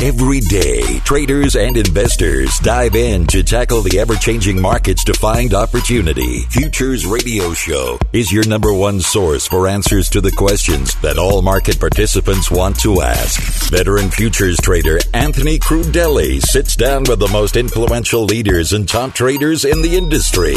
Every day, traders and investors dive in to tackle the ever changing markets to find opportunity. Futures Radio Show is your number one source for answers to the questions that all market participants want to ask. Veteran futures trader Anthony Crudele sits down with the most influential leaders and top traders in the industry.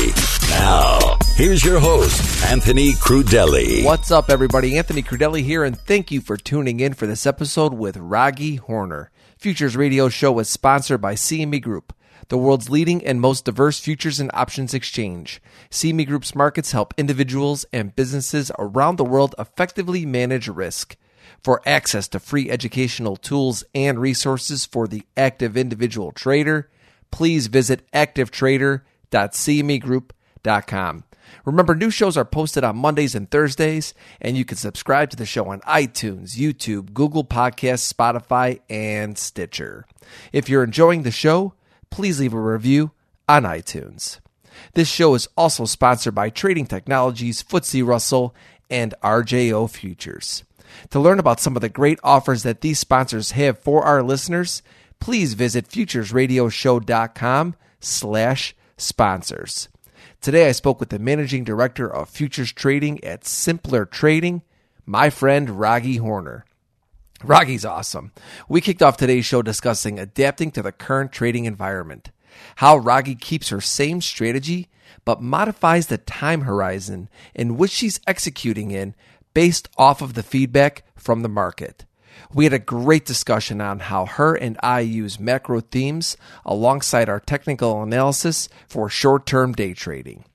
Now, here's your host, Anthony Crudele. What's up, everybody? Anthony Crudele here, and thank you for tuning in for this episode with Raghee Horner. Futures Radio Show is sponsored by CME Group, the world's leading and most diverse futures and options exchange. CME Group's markets help individuals and businesses around the world effectively manage risk. For access to free educational tools and resources for the active individual trader, please visit activetrader.cmegroup.com. Remember, new shows are posted on Mondays and Thursdays, and you can subscribe to the show on iTunes, YouTube, Google Podcasts, Spotify, and Stitcher. If you're enjoying the show, please leave a review on iTunes. This show is also sponsored by Trading Technologies, FTSE Russell, and RJO Futures. To learn about some of the great offers that these sponsors have for our listeners, please visit futuresradioshow.com slash sponsors. Today I spoke with the managing director of futures trading at Simpler Trading, my friend Raghee Horner. Raghee's awesome. We kicked off today's show discussing adapting to the current trading environment, how Raghee keeps her same strategy but modifies the time horizon in which she's executing in based off of the feedback from the market. We had a great discussion on how her and I use macro themes alongside our technical analysis for short term day trading.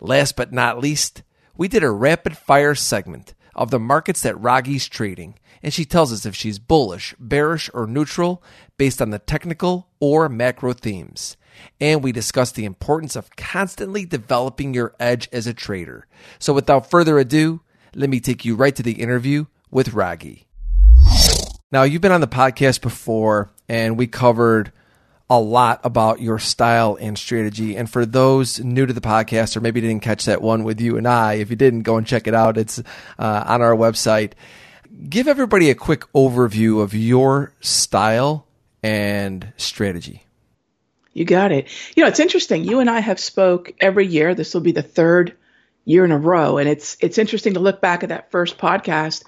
Last but not least, we did a rapid fire segment of the markets that Raghee's trading, and she tells us if she's bullish, bearish, or neutral based on the technical or macro themes. And we discussed the importance of constantly developing your edge as a trader. So without further ado, let me take you right to the interview with Raghee. Now, you've been on the podcast before, and we covered a lot about your style and strategy. And for those new to the podcast, or maybe didn't catch that one with you and I, if you didn't, go and check it out. It's uh, on our website. Give everybody a quick overview of your style and strategy. You got it. You know, it's interesting. You and I have spoke every year. This will be the third year in a row, and it's it's interesting to look back at that first podcast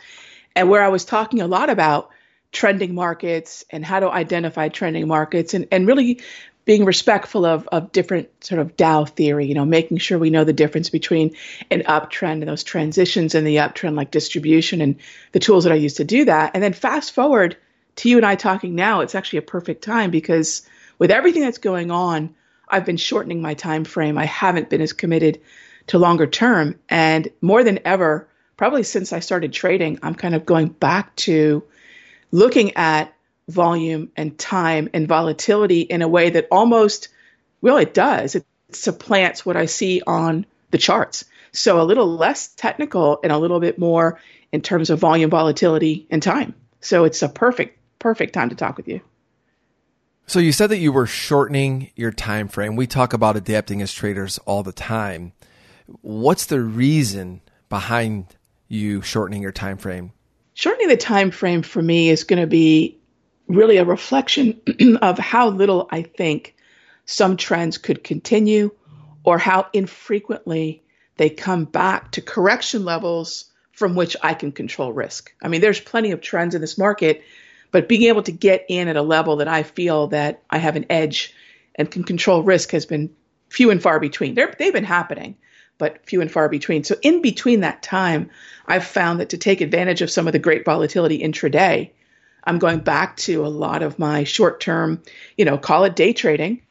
and where I was talking a lot about trending markets and how to identify trending markets and, and really being respectful of, of different sort of Dow theory, you know, making sure we know the difference between an uptrend and those transitions in the uptrend, like distribution and the tools that I use to do that. And then fast forward to you and I talking now, it's actually a perfect time because with everything that's going on, I've been shortening my time frame. I haven't been as committed to longer term. And more than ever, probably since I started trading, I'm kind of going back to looking at volume and time and volatility in a way that almost, well, it does. It supplants what I see on the charts. So a little less technical and a little bit more in terms of volume, volatility, and time. So it's a perfect, perfect time to talk with you. So you said that you were shortening your time frame. We talk about adapting as traders all the time. What's the reason behind you shortening your time frame? Shortening the time frame for me is going to be really a reflection of how little I think some trends could continue or how infrequently they come back to correction levels from which I can control risk. I mean, there's plenty of trends in this market, but being able to get in at a level that I feel that I have an edge and can control risk has been few and far between. They're, they've been happening, but few and far between. So in between that time, I've found that to take advantage of some of the great volatility intraday, I'm going back to a lot of my short-term, you know, call it day trading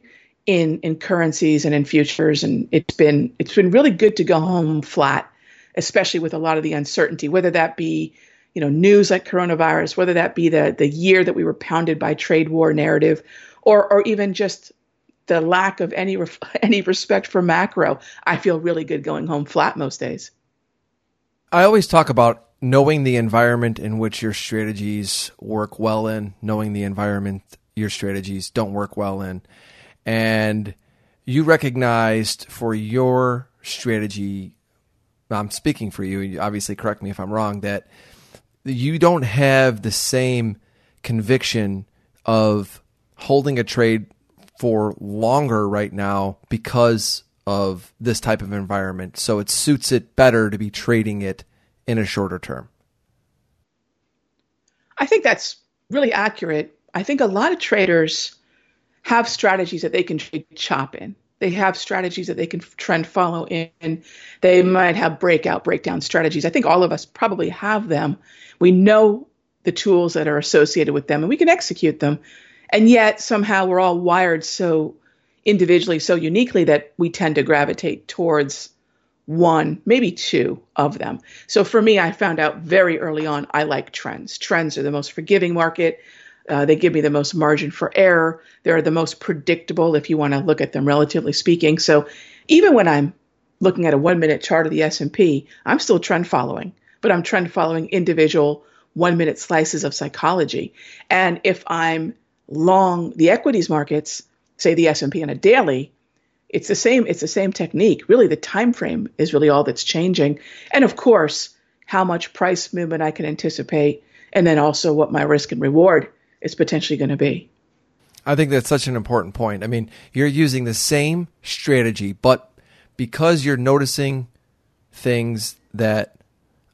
in in currencies and in futures and it's been it's been really good to go home flat, especially with a lot of the uncertainty, whether that be you know news like coronavirus, whether that be the the year that we were pounded by trade war narrative, or or even just the lack of any ref- any respect for macro, I feel really good going home flat most days. I always talk about knowing the environment in which your strategies work well in, knowing the environment your strategies don't work well in. And you recognized for your strategy, I'm speaking for you, you obviously correct me if I'm wrong, that you don't have the same conviction of holding a trade for longer right now because of this type of environment. So it suits it better to be trading it in a shorter term. I think that's really accurate. I think a lot of traders have strategies that they can chop in. They have strategies that they can trend follow in. They might have breakout, breakdown strategies. I think all of us probably have them. We know the tools that are associated with them and we can execute them. And yet somehow we're all wired so individually, so uniquely that we tend to gravitate towards one, maybe two of them. So for me, I found out very early on I like trends. Trends are the most forgiving market. Uh, they give me the most margin for error. They're the most predictable if you want to look at them relatively speaking. So even when I'm looking at a one minute chart of the S&P, I'm still trend following, but I'm trend following individual one minute slices of psychology. And if I'm long the equities markets, say the S&P on a daily, it's the same it's the same technique. Really the time frame is really all that's changing. And of course, how much price movement I can anticipate and then also what my risk and reward is potentially going to be. I think that's such an important point. I mean, you're using the same strategy, but because you're noticing things that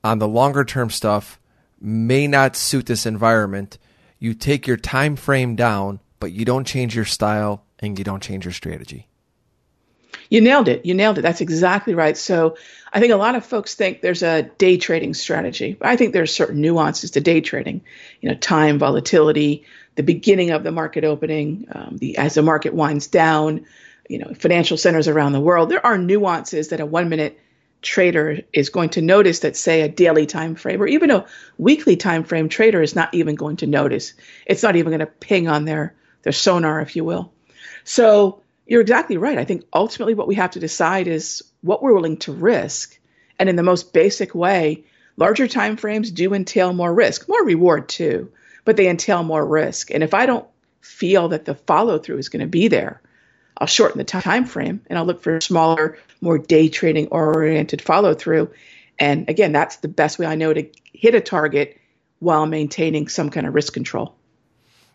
on the longer term stuff may not suit this environment, you take your time frame down, but you don't change your style and you don't change your strategy. You nailed it. You nailed it. That's exactly right. So I think a lot of folks think there's a day trading strategy. I think there's certain nuances to day trading. You know, time, volatility, the beginning of the market opening, um, the as the market winds down. You know, financial centers around the world. There are nuances that a one minute trader is going to notice that say a daily time frame or even a weekly time frame trader is not even going to notice it's not even going to ping on their their sonar if you will so you're exactly right. I think ultimately what we have to decide is what we're willing to risk. And in the most basic way, larger time frames do entail more risk, more reward too, but they entail more risk. And if I don't feel that the follow through is going to be there, I'll shorten the time frame and I'll look for smaller, more day trading oriented follow through. And again, that's the best way I know to hit a target while maintaining some kind of risk control.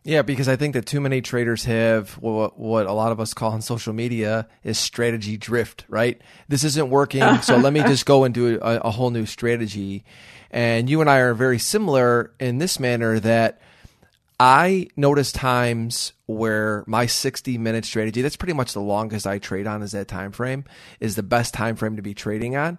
Yeah, because I think that too many traders have what, what a lot of us call on social media is strategy drift, right? This isn't working, so let me just go and do a, a whole new strategy. And you and I are very similar in this manner that I notice times where my 60 minute strategy, that's pretty much the longest I trade on is that time frame, is the best time frame to be trading on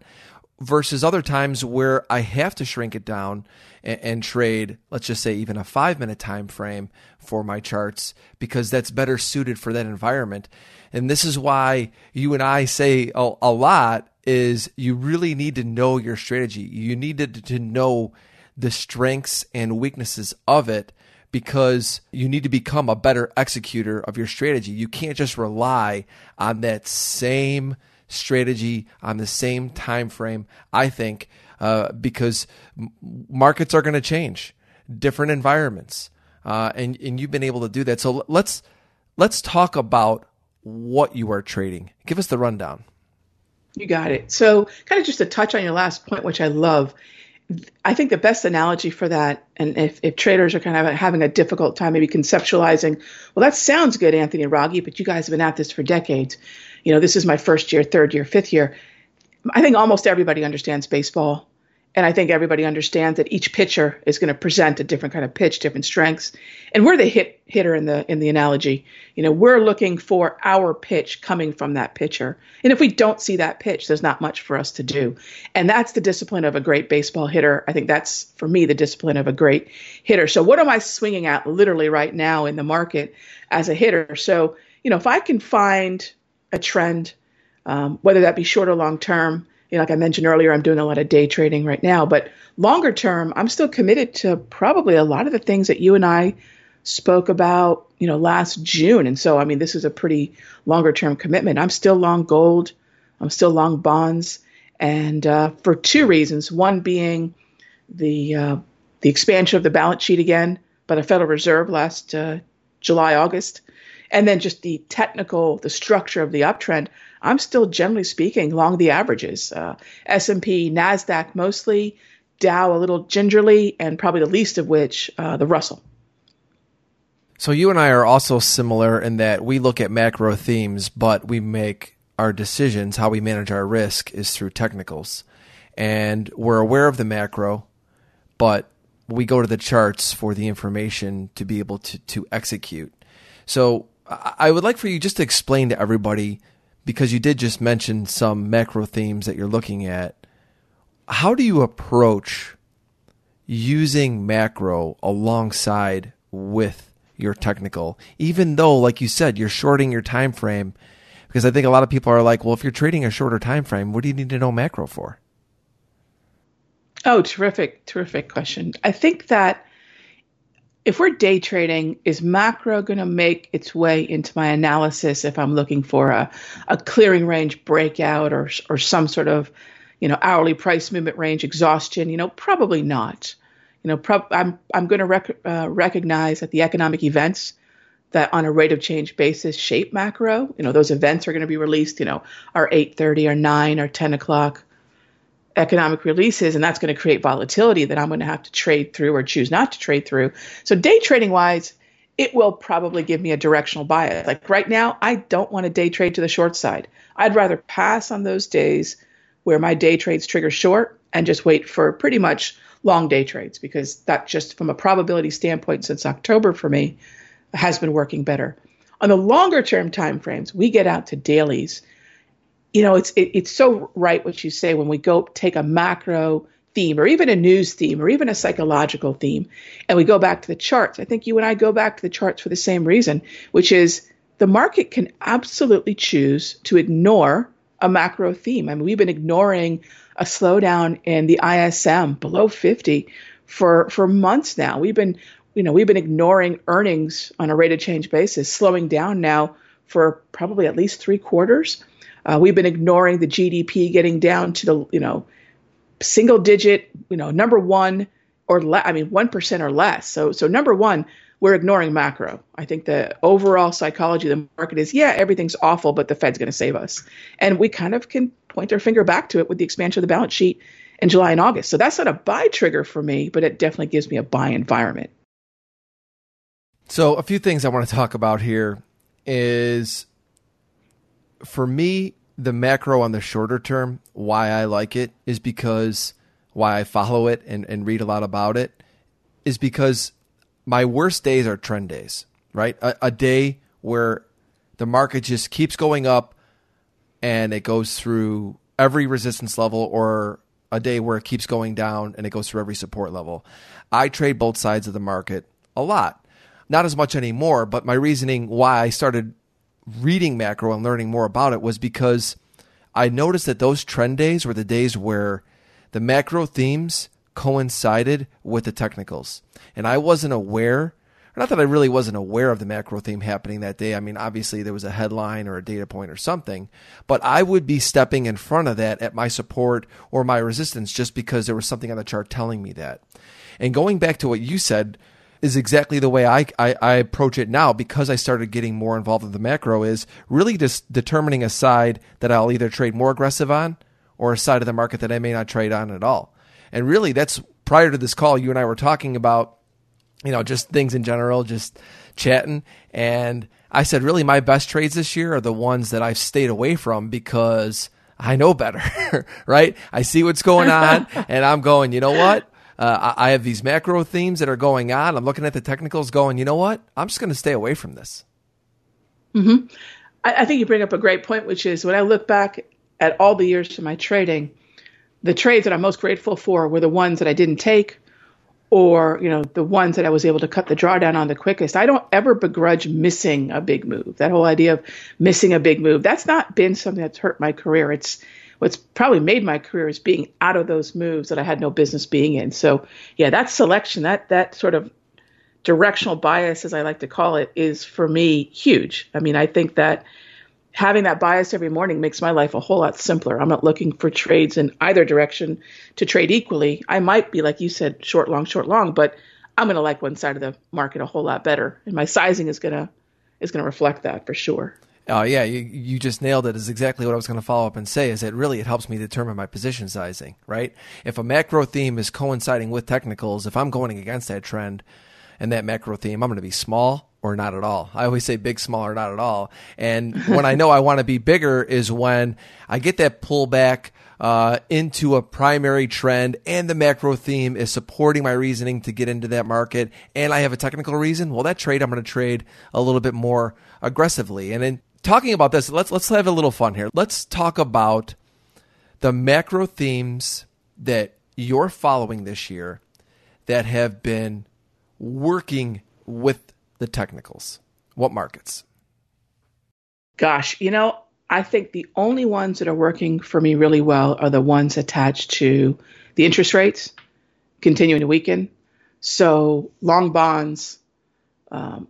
versus other times where I have to shrink it down and, and, trade, let's just say even a five minute time frame for my charts because that's better suited for that environment. And this is why you and I say a, a lot is you really need to know your strategy. You need to, to know the strengths and weaknesses of it because you need to become a better executor of your strategy. You can't just rely on that same strategy on the same time frame. I think uh, because markets are going to change, different environments, uh, and and you've been able to do that. So let's let's talk about what you are trading. Give us the rundown. You got it. So, kind of just to touch on your last point, which I love. I think the best analogy for that, and if, if traders are kind of having a difficult time maybe conceptualizing, well, that sounds good, Anthony and Raghee, but you guys have been at this for decades you know, this is my first year, third year, fifth year. I think almost everybody understands baseball. And I think everybody understands that each pitcher is going to present a different kind of pitch, different strengths. And we're the hit hitter in the in the analogy. You know, we're looking for our pitch coming from that pitcher. And if we don't see that pitch, there's not much for us to do. And that's the discipline of a great baseball hitter. I think that's for me the discipline of a great hitter. So what am I swinging at literally right now in the market as a hitter? So, you know, if I can find a trend, um, whether that be short or long term. You know, like I mentioned earlier, I'm doing a lot of day trading right now, but longer term, I'm still committed to probably a lot of the things that you and I spoke about, you know, last June. And so, I mean, this is a pretty longer term commitment. I'm still long gold, I'm still long bonds, and uh, for two reasons. One being the uh, the expansion of the balance sheet again by the Federal Reserve last uh, July, August, and then just the technical, the structure of the uptrend, I'm still generally speaking long the averages. Uh, S&P, Nasdaq mostly, Dow a little gingerly, and probably the least of which uh, the Russell. So you and I are also similar in that we look at macro themes, but we make our decisions, how we manage our risk is through technicals. And we're aware of the macro, but we go to the charts for the information to be able to, to execute. So I would like for you just to explain to everybody, because you did just mention some macro themes that you're looking at. How do you approach using macro alongside with your technical, even though, like you said, you're shorting your time frame? Because I think a lot of people are like, well, if you're trading a shorter time frame, what do you need to know macro for? Oh, terrific, terrific question. I think that if we're day trading, is macro going to make its way into my analysis if I'm looking for a, a clearing range breakout or, or some sort of, you know, hourly price movement range exhaustion? You know, probably not. You know, prob- I'm I'm going to rec- uh, recognize that the economic events that on a rate of change basis shape macro. You know, those events are going to be released. You know, are 8:30 or 9 or 10 o'clock economic releases, and that's going to create volatility that I'm going to have to trade through or choose not to trade through. So, day trading wise, it will probably give me a directional bias. Like right now, I don't want to day trade to the short side. I'd rather pass on those days where my day trades trigger short and just wait for pretty much long day trades because that just from a probability standpoint since October for me has been working better. On the longer term time frames, we get out to dailies you know, it's it, it's so right what you say when we go take a macro theme or even a news theme or even a psychological theme and we go back to the charts. I think you and I go back to the charts for the same reason, which is the market can absolutely choose to ignore a macro theme. I mean, we've been ignoring a slowdown in the ISM below 50 for for months now. We've been you know, we've been ignoring earnings on a rate of change basis, slowing down now for probably at least 3 quarters. Uh, we've been ignoring the GDP getting down to the you know single digit, you know number one or le- I mean one percent or less. So so number one, we're ignoring macro. I think the overall psychology of the market is yeah everything's awful, but the Fed's going to save us, and we kind of can point our finger back to it with the expansion of the balance sheet in July and August. So that's not a buy trigger for me, but it definitely gives me a buy environment. So a few things I want to talk about here is for me, the macro on the shorter term, why I like it is because why I follow it and, and read a lot about it is because my worst days are trend days, right? A, a day where the market just keeps going up and it goes through every resistance level or a day where it keeps going down and it goes through every support level. I trade both sides of the market a lot. Not as much anymore, but my reasoning why I started reading macro and learning more about it was because I noticed that those trend days were the days where the macro themes coincided with the technicals. And I wasn't aware, not that I really wasn't aware of the macro theme happening that day. I mean, obviously there was a headline or a data point or something, but I would be stepping in front of that at my support or my resistance just because there was something on the chart telling me that. And going back to what you said, is exactly the way I, I, I, approach it now because I started getting more involved in the macro is really just determining a side that I'll either trade more aggressive on or a side of the market that I may not trade on at all. And really that's prior to this call, you and I were talking about, you know, just things in general, just chatting. And I said, really my best trades this year are the ones that I've stayed away from because I know better, right? I see what's going on and I'm going, you know what? Uh, I have these macro themes that are going on. I'm looking at the technicals, going, you know what? I'm just going to stay away from this. Mm-hmm. I, I think you bring up a great point, which is when I look back at all the years of my trading, the trades that I'm most grateful for were the ones that I didn't take or you know the ones that I was able to cut the drawdown on the quickest. I don't ever begrudge missing a big move. That whole idea of missing a big move, that's not been something that's hurt my career. It's what's probably made my career is being out of those moves that I had no business being in. So yeah, that selection, that that sort of directional bias, as I like to call it, is for me huge. I mean, I think that having that bias every morning makes my life a whole lot simpler. I'm not looking for trades in either direction to trade equally. I might be, like you said, short, long, short, long, but I'm going to like one side of the market a whole lot better, and my sizing is going to is going to reflect that for sure. Oh yeah, you, you just nailed it. Is exactly what I was going to follow up and say. Is that really it helps me determine my position sizing, right? If a macro theme is coinciding with technicals, if I'm going against that trend and that macro theme, I'm going to be small or not at all. I always say big, small, or not at all. And when I know I want to be bigger is when I get that pullback uh, into a primary trend and the macro theme is supporting my reasoning to get into that market and I have a technical reason. Well, that trade I'm going to trade a little bit more aggressively. And in talking about this, let's let's have a little fun here. Let's talk about the macro themes that you're following this year that have been working with the technicals? What markets? Gosh, you know, I think the only ones that are working for me really well are the ones attached to the interest rates continuing to weaken. So long bonds. Um,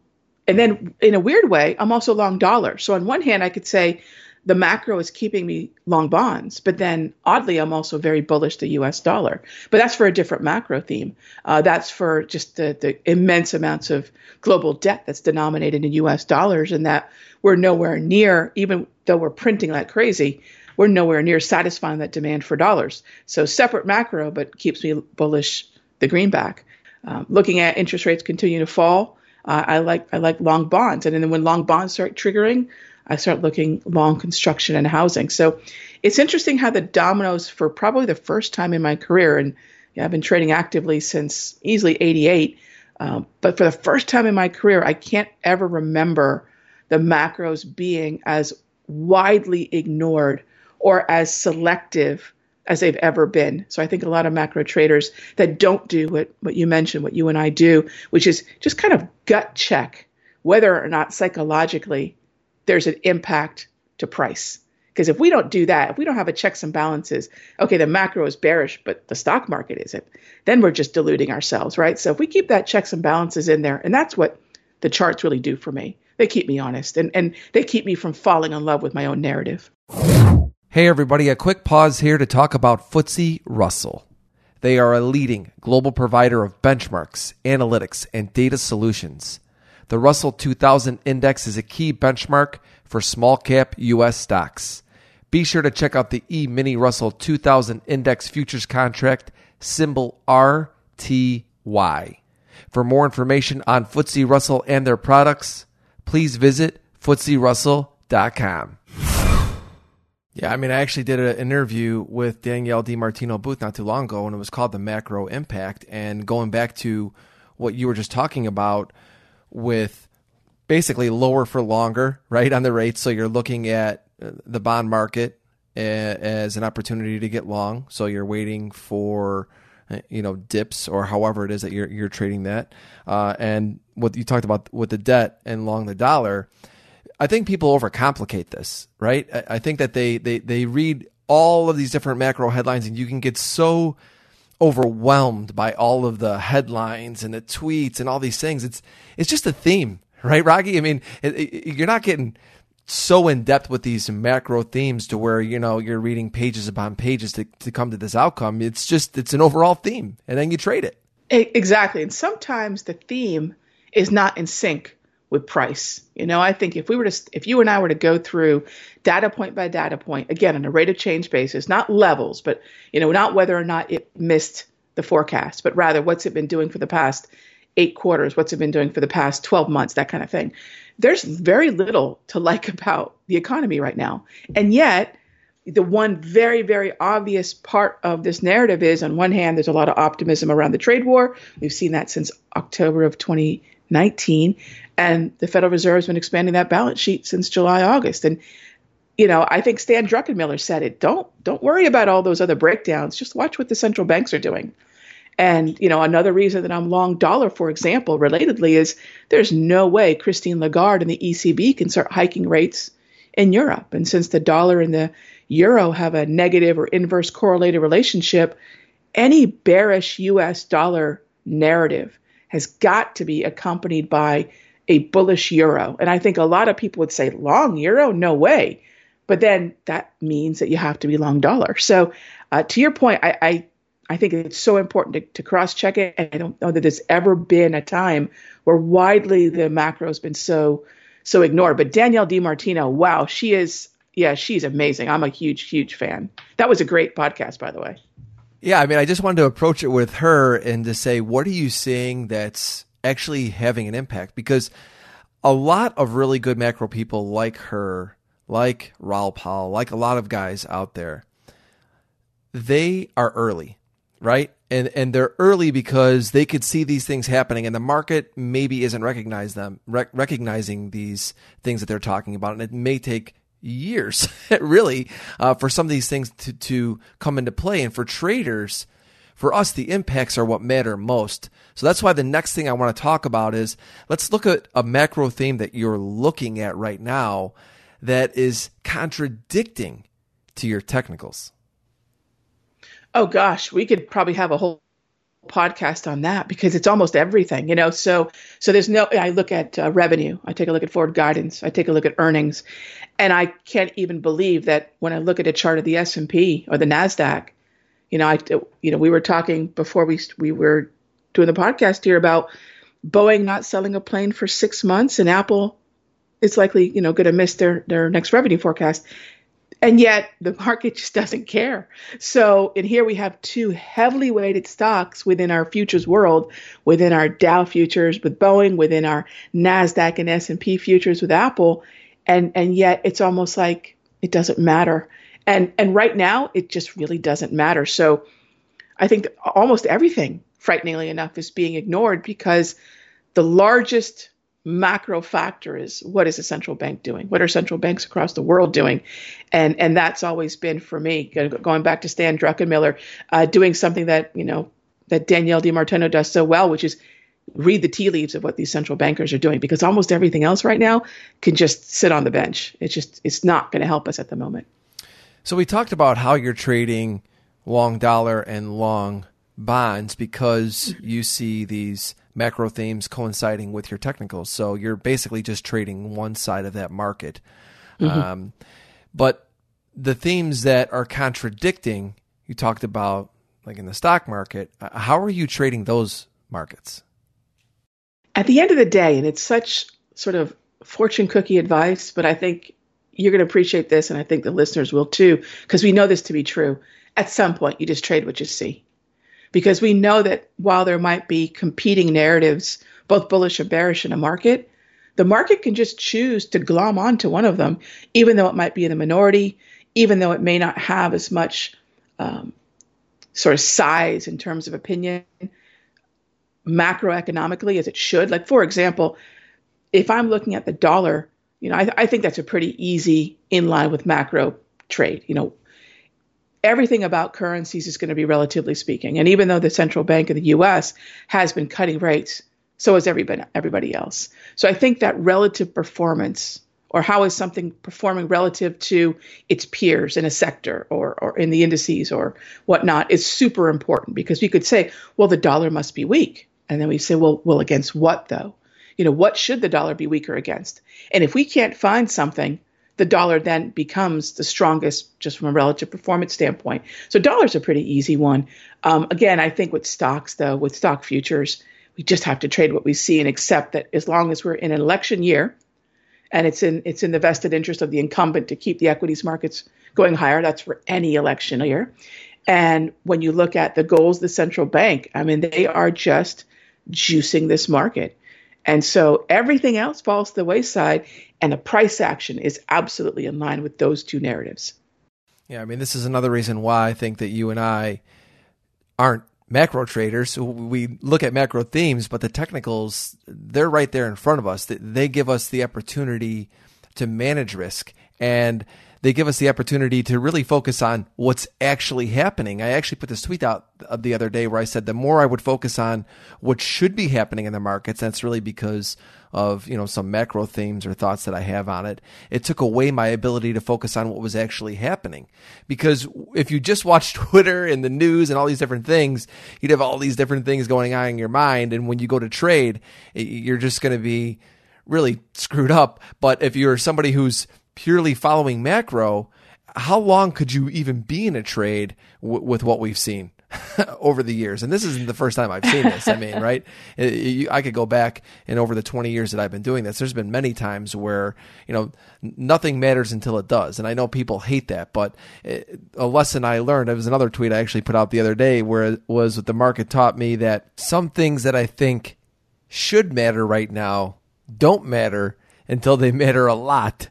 and then in a weird way, I'm also long dollar. So on one hand, I could say the macro is keeping me long bonds, but then oddly, I'm also very bullish the U.S. dollar. But that's for a different macro theme. Uh, that's for just the, the immense amounts of global debt that's denominated in U.S. dollars, and that we're nowhere near, even though we're printing like crazy, we're nowhere near satisfying that demand for dollars. So separate macro, but keeps me bullish the greenback. Um, looking at interest rates continue to fall, uh, I like I like long bonds, and then when long bonds start triggering, I start looking long construction and housing. So it's interesting how the dominoes for probably the first time in my career, and yeah, I've been trading actively since easily 88, um, but for the first time in my career, I can't ever remember the macros being as widely ignored or as selective as they've ever been. So I think a lot of macro traders that don't do what, what you mentioned, what you and I do, which is just kind of gut check whether or not psychologically there's an impact to price. Because if we don't do that, if we don't have a checks and balances, okay, the macro is bearish, but the stock market isn't, then we're just deluding ourselves, right? So if we keep that checks and balances in there, and that's what the charts really do for me, they keep me honest and, and they keep me from falling in love with my own narrative. Hey, everybody, a quick pause here to talk about FTSE Russell. They are a leading global provider of benchmarks, analytics, and data solutions. The Russell 2000 Index is a key benchmark for small cap U.S. stocks. Be sure to check out the E Mini Russell 2000 Index Futures Contract, symbol RTY. For more information on FTSE Russell and their products, please visit FTSERussell.com. Yeah, I mean, I actually did an interview with Danielle DiMartino Booth not too long ago, and it was called The Macro Impact. And going back to what you were just talking about, with basically lower for longer, right, on the rates. So you're looking at uh, the bond market as an opportunity to get long. So you're waiting for uh, you know dips or however it is that you're you're trading that. Uh, and what you talked about with the debt and long the dollar, I think people overcomplicate this, right? I, think that they they they read all of these different macro headlines and you can get so overwhelmed by all of the headlines and the tweets and all these things. It's it's just a theme, right, Raghee? I mean, it, it, you're not getting so in depth with these macro themes to where you know you're reading pages upon pages to, to come to this outcome. It's just it's an overall theme, and then you trade it. Exactly, and sometimes the theme is not in sync with price. You know, I think if we were to, if you and I were to go through data point by data point, again, on a rate of change basis, not levels, but, you know, not whether or not it missed the forecast, but rather what's it been doing for the past eight quarters, what's it been doing for the past 12 months, that kind of thing. There's very little to like about the economy right now. And yet, the one very, very obvious part of this narrative is on one hand, there's a lot of optimism around the trade war. We've seen that since October of 2019. And the Federal Reserve's been expanding that balance sheet since July, August. And you know, I think Stan Druckenmiller said it. Don't don't worry about all those other breakdowns. Just watch what the central banks are doing. And you know, another reason that I'm long dollar, for example, relatedly, is there's no way Christine Lagarde and the ECB can start hiking rates in Europe. And since the dollar and the euro have a negative or inverse correlated relationship, any bearish US dollar narrative has got to be accompanied by a bullish euro. And I think a lot of people would say, long euro? No way. But then that means that you have to be long dollar. So uh, to your point, I, I, I think it's so important to, to cross check it. And I don't know that there's ever been a time where widely the macro has been so so ignored. But Danielle DiMartino, wow, she is yeah, she's amazing. I'm a huge, huge fan. That was a great podcast, by the way. Yeah, I mean, I just wanted to approach it with her and to say, what are you seeing that's actually having an impact because a lot of really good macro people like her, like Raoul Pal, like a lot of guys out there, they are early, right? And and they're early because they could see these things happening, and the market maybe isn't recognize them rec- recognizing these things that they're talking about, and it may take years, really, uh, for some of these things to to come into play. And for traders, for us, the impacts are what matter most. So that's why the next thing I want to talk about is let's look at a macro theme that you're looking at right now that is contradicting to your technicals. Oh gosh, we could probably have a whole podcast on that because it's almost everything, you know. So so there's no. I look at uh, revenue. I take a look at forward guidance. I take a look at earnings, and I can't even believe that when I look at a chart of the S and P or the Nasdaq, you know, I you know we were talking before we we were doing the podcast here about Boeing not selling a plane for six months, and Apple is likely you know going to miss their their next revenue forecast and yet the market just doesn't care. So, in here we have two heavily weighted stocks within our futures world, within our Dow futures with Boeing, within our Nasdaq and S&P futures with Apple, and and yet it's almost like it doesn't matter. And and right now it just really doesn't matter. So, I think almost everything, frighteningly enough, is being ignored because the largest macro factor is what is a central bank doing? What are central banks across the world doing? And and that's always been for me going back to Stan Druckenmiller, uh, doing something that you know that Danielle DiMartino does so well, which is read the tea leaves of what these central bankers are doing because almost everything else right now can just sit on the bench. It's just it's not going to help us at the moment. So we talked about how you're trading long dollar and long bonds because you see these macro themes coinciding with your technicals. So you're basically just trading one side of that market. Mm-hmm. Um, but the themes that are contradicting, you talked about, like in the stock market, uh, how are you trading those markets? At the end of the day, and it's such sort of fortune cookie advice, but I think you're going to appreciate this, and I think the listeners will too, because we know this to be true. At some point, you just trade what you see because we know that while there might be competing narratives, both bullish or bearish in a market, the market can just choose to glom onto one of them, even though it might be in the minority, even though it may not have as much um, sort of size in terms of opinion macroeconomically as it should. Like, for example, if I'm looking at the dollar, you know, I, I think that's a pretty easy in line with macro trade. You know, everything about currencies is going to be relatively speaking. And even though the central bank of the US has been cutting rates, so has everybody, everybody else. So I think that relative performance or how is something performing relative to its peers in a sector or, or in the indices or whatnot is super important because we could say, well, the dollar must be weak. And then we say, well, well, against what though? You know, what should the dollar be weaker against? And if we can't find something the dollar then becomes the strongest just from a relative performance standpoint. So dollar's a pretty easy one. Um, again, I think with stocks though, with stock futures, we just have to trade what we see and accept that as long as we're in an election year, and it's in it's in the vested interest of the incumbent to keep the equities markets going higher. That's for any election year. And when you look at the goals the central bank, I mean, they are just juicing this market. And so everything else falls to the wayside, and the price action is absolutely in line with those two narratives. Yeah, I mean, this is another reason why I think that you and I aren't macro traders. We look at macro themes, but the technicals, they're right there in front of us. That they give us the opportunity to manage risk. And they give us the opportunity to really focus on what's actually happening. I actually put this tweet out the other day where I said the more I would focus on what should be happening in the markets, that's really because of you know some macro themes or thoughts that I have on it. It took away my ability to focus on what was actually happening. Because if you just watch Twitter and the news and all these different things, you'd have all these different things going on in your mind, and when you go to trade, you're just going to be really screwed up. But if you're somebody who's purely following macro, how long could you even be in a trade w- with what we've seen over the years? And this isn't the first time I've seen this. I mean, right? It, it, I could go back and over the 20 years that I've been doing this, there's been many times where, you know, nothing matters until it does. And I know people hate that, but it, a lesson I learned, it was another tweet I actually put out the other day where it was the market taught me that some things that I think should matter right now don't matter until they matter a lot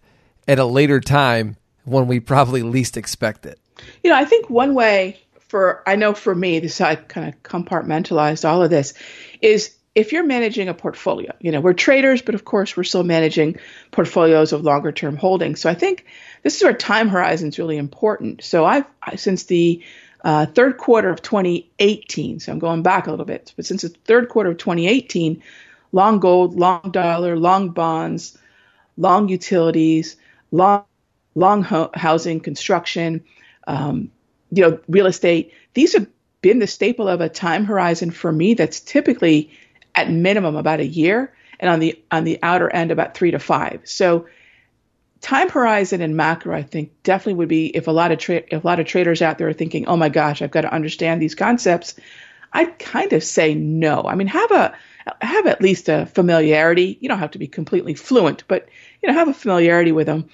at a later time when we probably least expect it. You know, I think one way for I know for me, this I kind of compartmentalized all of this, is if you're managing a portfolio, you know, we're traders, but of course we're still managing portfolios of longer term holdings. So I think this is where time horizon is really important. So I've since the uh, third quarter of 2018, so I'm going back a little bit, but since the third quarter of 2018, long gold, long dollar, long bonds, long utilities, long long ho- housing, construction, um, you know, real estate. These have been the staple of a time horizon for me that's typically at minimum about a year, and on the on the outer end about three to five. So time horizon and macro, I think definitely would be if a lot of tra- if a lot of traders out there are thinking, oh my gosh, I've got to understand these concepts. I'd kind of say no. I mean, have a have at least a familiarity. You don't have to be completely fluent, but you know, have a familiarity with them.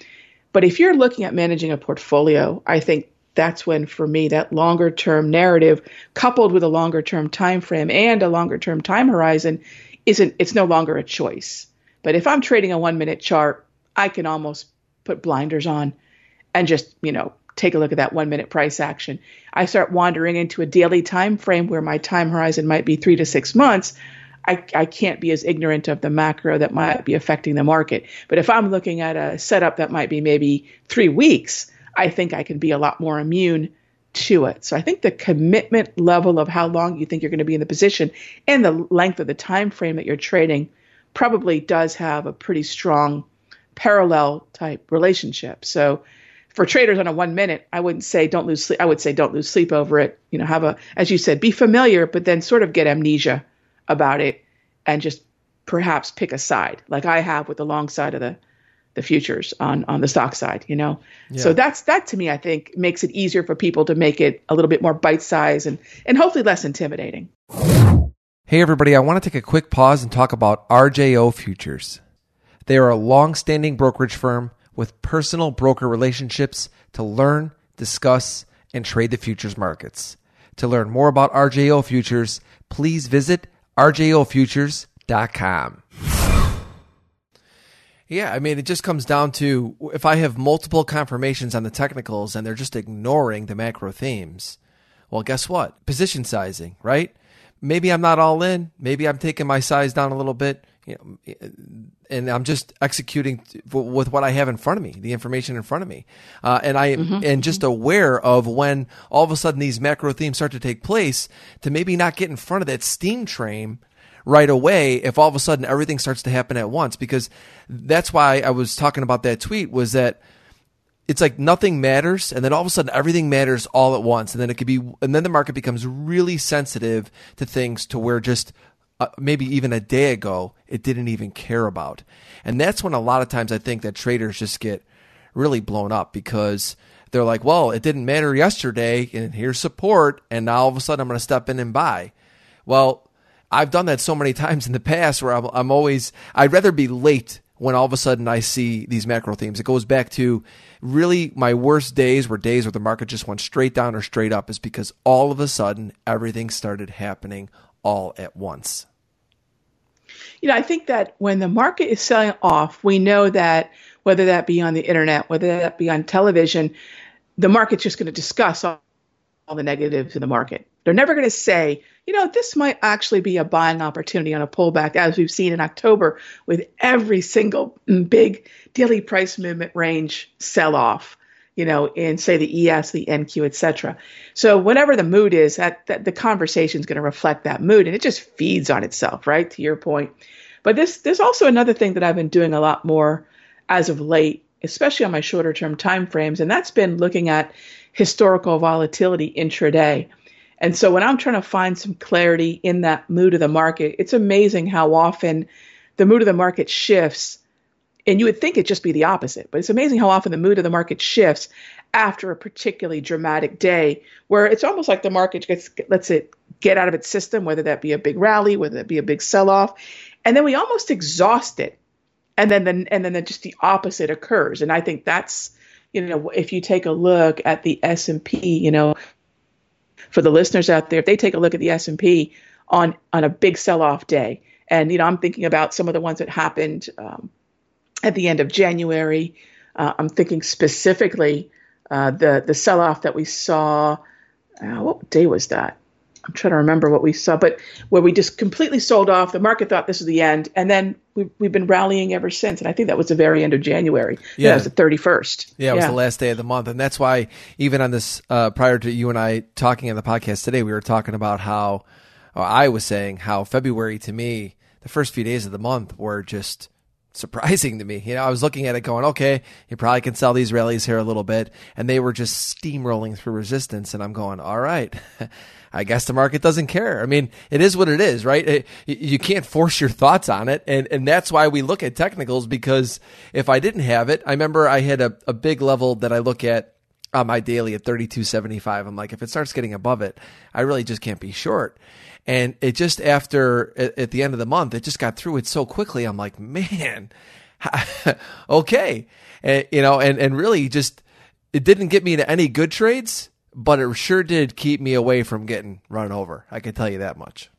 But if you're looking at managing a portfolio, I think that's when for me that longer term narrative coupled with a longer term time frame and a longer term time horizon isn't it's no longer a choice. But if I'm trading a 1 minute chart, I can almost put blinders on and just, you know, take a look at that 1 minute price action. I start wandering into a daily time frame where my time horizon might be 3 to 6 months. I, I can't be as ignorant of the macro that might be affecting the market. But if I'm looking at a setup that might be maybe three weeks, I think I can be a lot more immune to it. So I think the commitment level of how long you think you're going to be in the position and the length of the time frame that you're trading probably does have a pretty strong parallel type relationship. So for traders on a one minute, I wouldn't say don't lose sleep. I would say don't lose sleep over it. You know, have a, as you said, be familiar, but then sort of get amnesia about it and just perhaps pick a side, like I have with the long side of the the futures on on the stock side, you know. Yeah. So that's that to me, I think, makes it easier for people to make it a little bit more bite size and and hopefully less intimidating. Hey everybody, I want to take a quick pause and talk about RJO Futures. They are a long-standing brokerage firm with personal broker relationships to learn, discuss, and trade the futures markets. To learn more about RJO Futures, please visit rjofutures.com. Yeah, I mean, it just comes down to if I have multiple confirmations on the technicals and they're just ignoring the macro themes, well, guess what? Position sizing, right? Maybe I'm not all in. Maybe I'm taking my size down a little bit, you know, and I'm just executing with what I have in front of me, the information in front of me, uh, and I mm-hmm. and just aware of when all of a sudden these macro themes start to take place to maybe not get in front of that steam train right away if all of a sudden everything starts to happen at once. Because that's why I was talking about that tweet was that it's like nothing matters and then all of a sudden everything matters all at once. And then it could be and then the market becomes really sensitive to things to where just uh, maybe even a day ago it didn't even care about and that's when a lot of times i think that traders just get really blown up because they're like well it didn't matter yesterday and here's support and now all of a sudden i'm going to step in and buy well I've done that so many times in the past where I'm, I'm always, I'd rather be late when all of a sudden I see these macro themes. It goes back to really my worst days were days where the market just went straight down or straight up is because all of a sudden everything started happening all at once. You know, I think that when the market is selling off, we know that whether that be on the internet, whether that be on television, the market's just going to discuss all, all the negatives in the market. They're never going to say, you know, this might actually be a buying opportunity on a pullback, as we've seen in October with every single big daily price movement range sell off, you know, in say the ES, the NQ, etc. So whatever the mood is, that, that the conversation is going to reflect that mood, and it just feeds on itself, right? To your point. But this there's also another thing that I've been doing a lot more as of late, especially on my shorter term time frames, and that's been looking at historical volatility intraday. And so when I'm trying to find some clarity in that mood of the market, it's amazing how often the mood of the market shifts. And you would think it'd just be the opposite, but it's amazing how often the mood of the market shifts after a particularly dramatic day where it's almost like the market gets lets it get out of its system, whether that be a big rally, whether that be a big sell-off, and then we almost exhaust it. And then the, and then the, just the opposite occurs. And I think that's you know if you take a look at the S&P, you know, for the listeners out there, if they take a look at the S&P on on a big sell-off day And you know, I'm thinking about some of the ones that happened um, at the end of January. Uh, I'm thinking specifically uh, the the sell off that we saw. Uh, what day was that? I'm trying to remember what we saw, but where we just completely sold off. The market thought this was the end, and then we, we've been rallying ever since. And I think that was the very end of January. Yeah, it was the 31st. Yeah, it was the last day of the month, and that's why even on this, uh, prior to you and I talking on the podcast today, we were talking about how, I was saying how February to me, the first few days of the month were just surprising to me. You know, I was looking at it going, okay, you probably can sell these rallies here a little bit. And they were just steamrolling through resistance. And I'm going, all right. I guess the market doesn't care. I mean, it is what it is, right? It, you can't force your thoughts on it. And, and that's why we look at technicals because if I didn't have it, I remember I had a, a big level that I look at on my daily at 32.75. I'm like, if it starts getting above it, I really just can't be short. And it just after at the end of the month, it just got through it so quickly. I'm like, man, okay. And, you know, and, and really just, it didn't get me into any good trades, but it sure did keep me away from getting run over. I can tell you that much.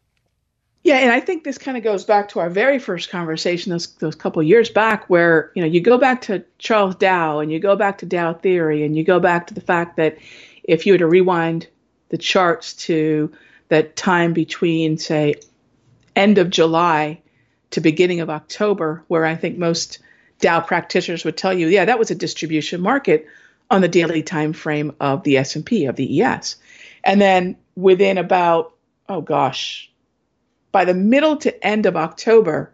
Yeah, and I think this kind of goes back to our very first conversation those those couple years back, where you know you go back to Charles Dow and you go back to Dow theory and you go back to the fact that if you were to rewind the charts to that time between, say, end of July to beginning of October, where I think most Dow practitioners would tell you, yeah, that was a distribution market on the daily time frame of the S&P of the ES. And then within about oh gosh, by the middle to end of October,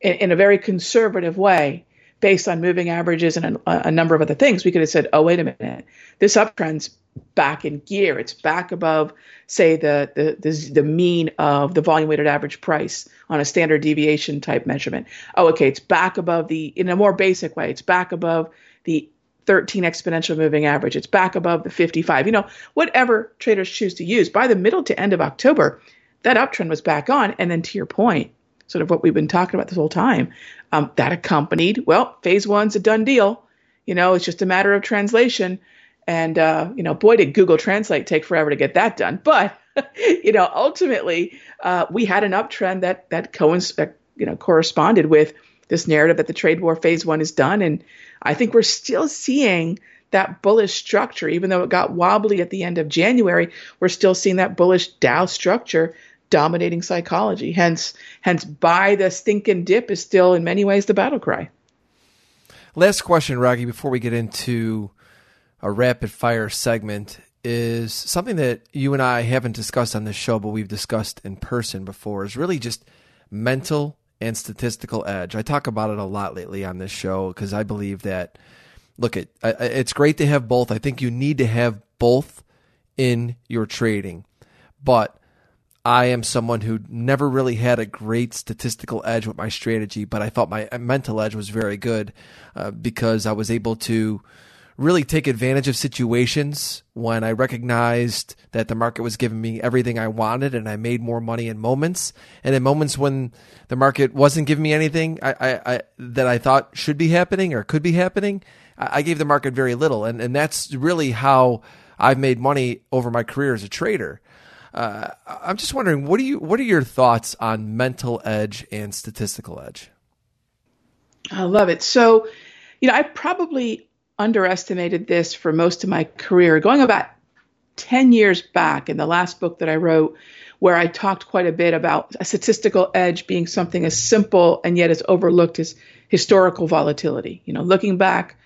in, in a very conservative way, based on moving averages and a, a, number of other things, we could have said, oh wait a minute, this uptrend's back in gear. It's back above, say, the, the, the, the mean of the volume weighted average price on a standard deviation type measurement. Oh, okay, it's back above the, in a more basic way, it's back above the 13 exponential moving average. It's back above the 55. You know, whatever traders choose to use. By the middle to end of October, that uptrend was back on. And then to your point, sort of what we've been talking about this whole time, um, that accompanied, well, phase one's a done deal. You know, it's just a matter of translation. And, uh, you know, boy, did Google Translate take forever to get that done. But, you know, ultimately, uh, we had an uptrend that, that, coinc- that, you know, corresponded with this narrative that the trade war phase one is done. And I think we're still seeing that bullish structure, even though it got wobbly at the end of January, we're still seeing that bullish Dow structure dominating psychology. Hence, hence, buy the stinking dip is still in many ways the battle cry. Last question, Raghee, before we get into a rapid fire segment is something that you and I haven't discussed on this show, but we've discussed in person before is really just mental and statistical edge. I talk about it a lot lately on this show because I believe that, look, it, it's great to have both. I think you need to have both in your trading, but I am someone who never really had a great statistical edge with my strategy, but I thought my mental edge was very good uh, because I was able to really take advantage of situations when I recognized that the market was giving me everything I wanted and I made more money in moments. And in moments when the market wasn't giving me anything I, I, I that I thought should be happening or could be happening, I, gave the market very little. And, and that's really how I've made money over my career as a trader. Uh, I'm just wondering, what do you, what are your thoughts on mental edge and statistical edge? I love it. So, you know, I probably underestimated this for most of my career. Going about 10 years back in the last book that I wrote, where I talked quite a bit about a statistical edge being something as simple and yet as overlooked as historical volatility. You know, looking back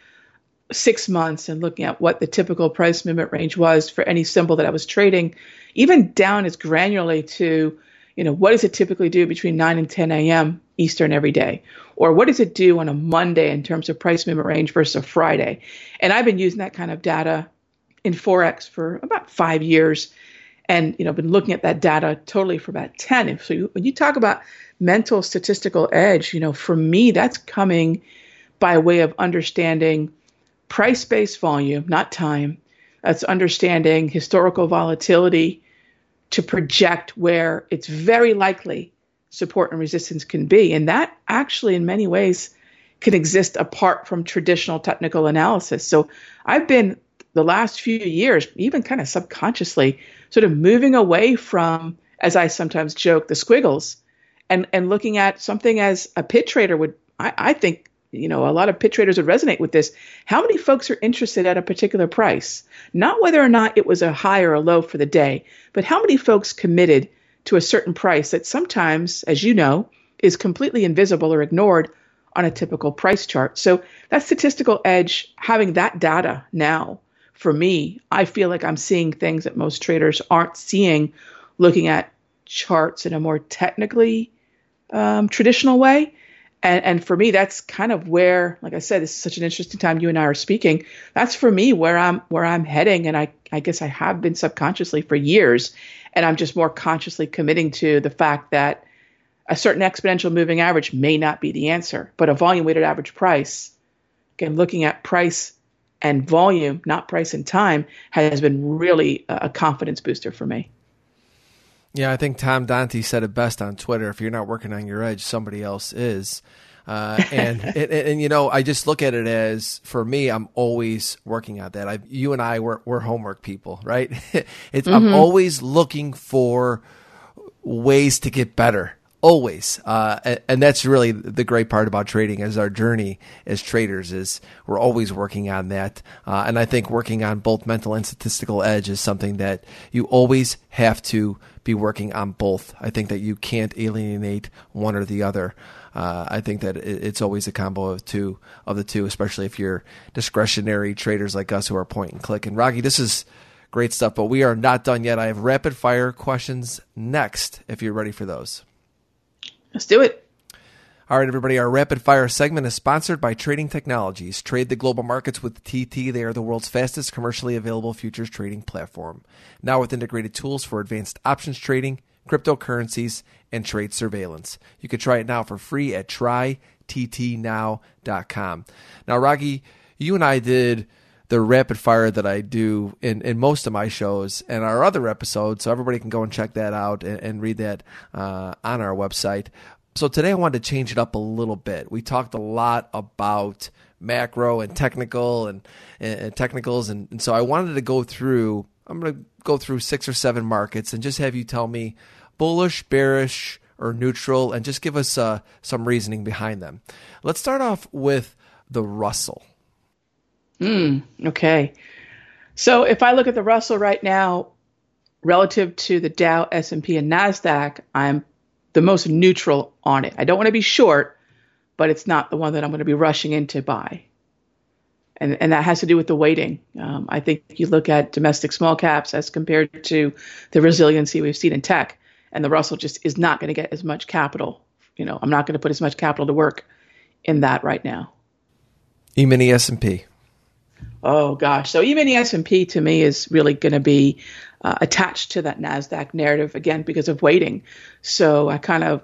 six months and looking at what the typical price movement range was for any symbol that I was trading, even down as granularly to, you know, what does it typically do between 9 and 10 a.m. Eastern every day? Or what does it do on a Monday in terms of price movement range versus a Friday? And I've been using that kind of data in Forex for about five years and, you know, been looking at that data totally for about 10. So you, when you talk about mental statistical edge, you know, for me, that's coming by way of understanding price based volume, not time. That's understanding historical volatility to project where it's very likely support and resistance can be. And that actually, in many ways, can exist apart from traditional technical analysis. So I've been the last few years, even kind of subconsciously, sort of moving away from, as I sometimes joke, the squiggles and and looking at something as a pit trader would I, I think you know a lot of pit traders would resonate with this. How many folks are interested at a particular price? Not whether or not it was a high or a low for the day but how many folks committed to a certain price that sometimes as you know is completely invisible or ignored on a typical price chart. So that statistical edge having that data now for me i feel like i'm seeing things that most traders aren't seeing looking at charts in a more technically um, traditional way. And, and for me, that's kind of where, like I said, this is such an interesting time. You and I are speaking. That's for me where I'm where I'm heading, and I I guess I have been subconsciously for years, and I'm just more consciously committing to the fact that a certain exponential moving average may not be the answer, but a volume weighted average price, again, looking at price and volume, not price and time, has been really a confidence booster for me. Yeah, I think Tom Dante said it best on Twitter. If you're not working on your edge, somebody else is. Uh, and, and, and you know, I just look at it as for me, I'm always working on that. I, you and I, we're, we're homework people, right? it's, mm-hmm. I'm always looking for ways to get better always uh, and, that's really the great part about trading as our journey as traders is we're always working on that uh, and i think working on both mental and statistical edge is something that you always have to be working on both i think that you can't alienate one or the other uh, I think that it's always a combo of two of the two, especially if you're discretionary traders like us who are point and click. And Raghee, this is great stuff, but we are not done yet. I have rapid fire questions next. If you're ready for those. Let's do it. All right, everybody. Our rapid fire segment is sponsored by Trading Technologies. Trade the global markets with TT. They are the world's fastest commercially available futures trading platform. Now with integrated tools for advanced options trading, cryptocurrencies, and trade surveillance. You can try it now for free at tryttnow.com. Now, Raghee, you and I did the rapid fire that I do in, in most of my shows and our other episodes. So everybody can go and check that out and, and read that uh, on our website. So today I wanted to change it up a little bit. We talked a lot about macro and technical and, and technicals, and, and so I wanted to go through. I'm going to go through six or seven markets and just have you tell me bullish, bearish, or neutral, and just give us uh, some reasoning behind them. Let's start off with the Russell. Mm, okay. So if I look at the Russell right now, relative to the Dow, S&P, and Nasdaq, I'm the most neutral on it. I don't want to be short, but it's not the one that I'm going to be rushing in to buy. And, and that has to do with the weighting. Um, I think you look at domestic small caps as compared to the resiliency we've seen in tech, and the Russell just is not going to get as much capital. You know, I'm not going to put as much capital to work in that right now. E-mini S&P. Oh gosh, so even the S and P to me is really going to be uh, attached to that Nasdaq narrative again because of weighting. So I kind of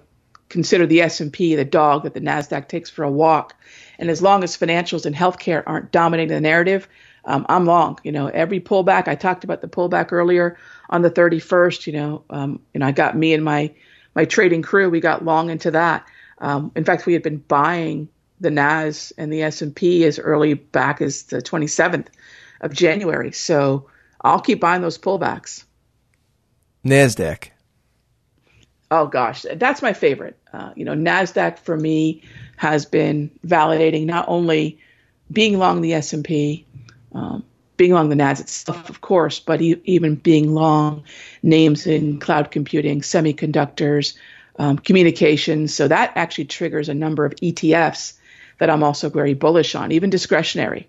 consider the S and P the dog that the Nasdaq takes for a walk. And as long as financials and healthcare aren't dominating the narrative, um, I'm long. You know, every pullback I talked about the pullback earlier on the 31st. You know, um, and I got me and my my trading crew. We got long into that. Um, in fact, we had been buying the NAS and the S&P as early back as the 27th of January. So I'll keep buying those pullbacks. NASDAQ. Oh gosh, that's my favorite. Uh, you know, NASDAQ for me has been validating not only being long the S&P, um, being long the NAS itself, of course, but e- even being long names in cloud computing, semiconductors, um, communications. So that actually triggers a number of ETFs that I'm also very bullish on, even discretionary.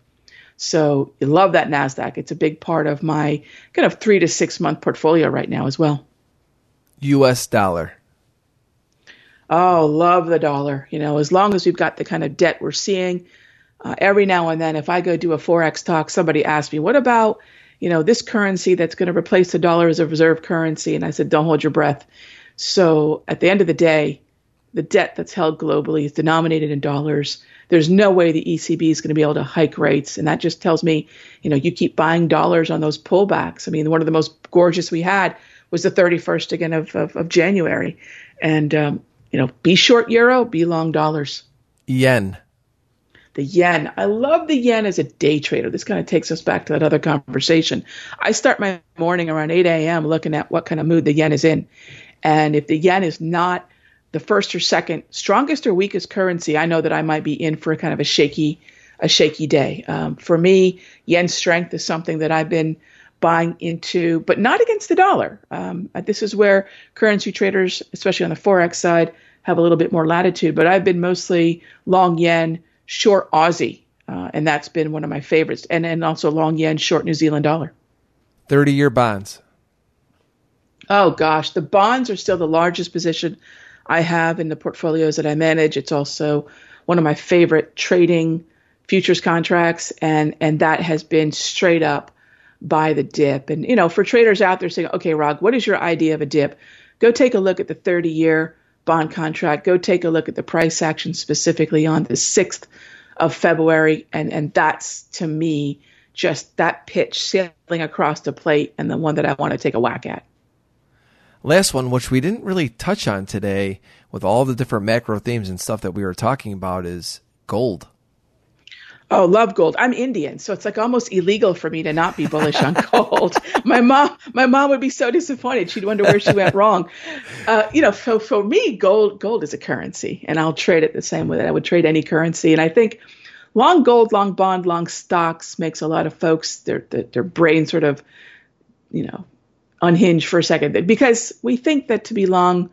So you love that NASDAQ. It's a big part of my kind of three to six month portfolio right now as well. US dollar. Oh, love the dollar. You know, as long as we've got the kind of debt we're seeing, uh, every now and then, if I go do a Forex talk, somebody asks me, what about, you know, this currency that's going to replace the dollar as a reserve currency? And I said, don't hold your breath. So at the end of the day, the debt that's held globally is denominated in dollars there's no way the ECB is going to be able to hike rates. And that just tells me, you know, you keep buying dollars on those pullbacks. I mean, one of the most gorgeous we had was the 31st again of, of, of January. And, um, you know, be short euro, be long dollars. Yen. The yen. I love the yen as a day trader. This kind of takes us back to that other conversation. I start my morning around 8 a.m. looking at what kind of mood the yen is in. And if the yen is not the first or second strongest or weakest currency, I know that I might be in for a kind of a shaky a shaky day. Um, for me, yen strength is something that I've been buying into, but not against the dollar. Um, this is where currency traders, especially on the forex side, have a little bit more latitude. But I've been mostly long yen, short Aussie, uh, and that's been one of my favorites, and and also long yen, short New Zealand dollar. Thirty year bonds. Oh gosh, the bonds are still the largest position I have in the portfolios that I manage. It's also one of my favorite trading futures contracts, and and that has been straight up by the dip. And you know, for traders out there saying, okay, Rog, what is your idea of a dip? Go take a look at the 30 year bond contract. Go take a look at the price action specifically on the 6th of February, and and that's to me just that pitch sailing across the plate and the one that I want to take a whack at. Last one, which we didn't really touch on today with all the different macro themes and stuff that we were talking about, is gold. Oh, love gold. I'm Indian, so it's like almost illegal for me to not be bullish on gold. my mom, my mom would be so disappointed. She'd wonder where she went wrong. Uh, you know, for for me, gold gold is a currency, and I'll trade it the same way that I would trade any currency. And I think long gold, long bond, long stocks makes a lot of folks their their, their brain sort of, you know, unhinge for a second. Because we think that to be long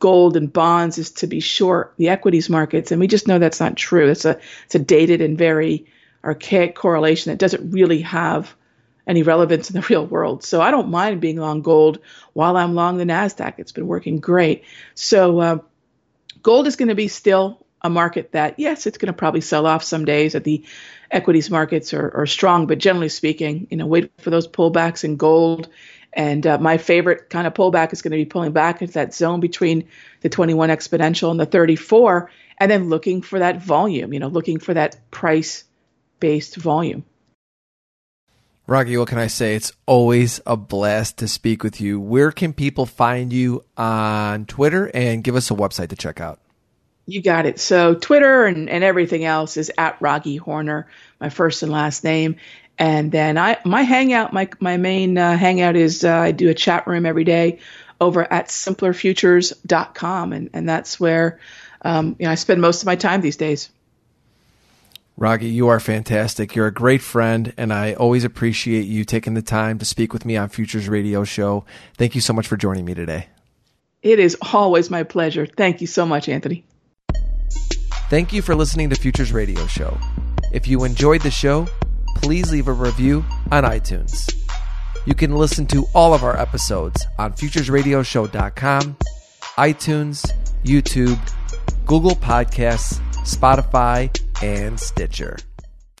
gold and bonds is to be short the equities markets and we just know that's not true. It's a it's a dated and very archaic correlation that doesn't really have any relevance in the real world. So i don't mind being long gold while i'm long the nasdaq. It's been working great. So uh, gold is going to be still a market that yes it's going to probably sell off some days that the equities markets are, are strong but generally speaking you know wait for those pullbacks in gold and uh, my favorite kind of pullback is going to be pulling back into that zone between the 21 exponential and the 34, and then looking for that volume, you know, looking for that price based volume. Raghee, what can I say? It's always a blast to speak with you. Where can people find you on Twitter and give us a website to check out? You got it. So Twitter and, and everything else is at Raghee Horner, my first and last name. And then I my hangout, my my main uh, hangout is uh, I do a chat room every day over at simplerfutures.com, and and that's where um, you know I spend most of my time these days. Raghee, you are fantastic. You're a great friend, and I always appreciate you taking the time to speak with me on Futures Radio Show. Thank you so much for joining me today. It is always my pleasure. Thank you so much, Anthony. Thank you for listening to Futures Radio Show. If you enjoyed the show, please leave a review on iTunes. You can listen to all of our episodes on futuresradioshow.com, iTunes, YouTube, Google Podcasts, Spotify, and Stitcher.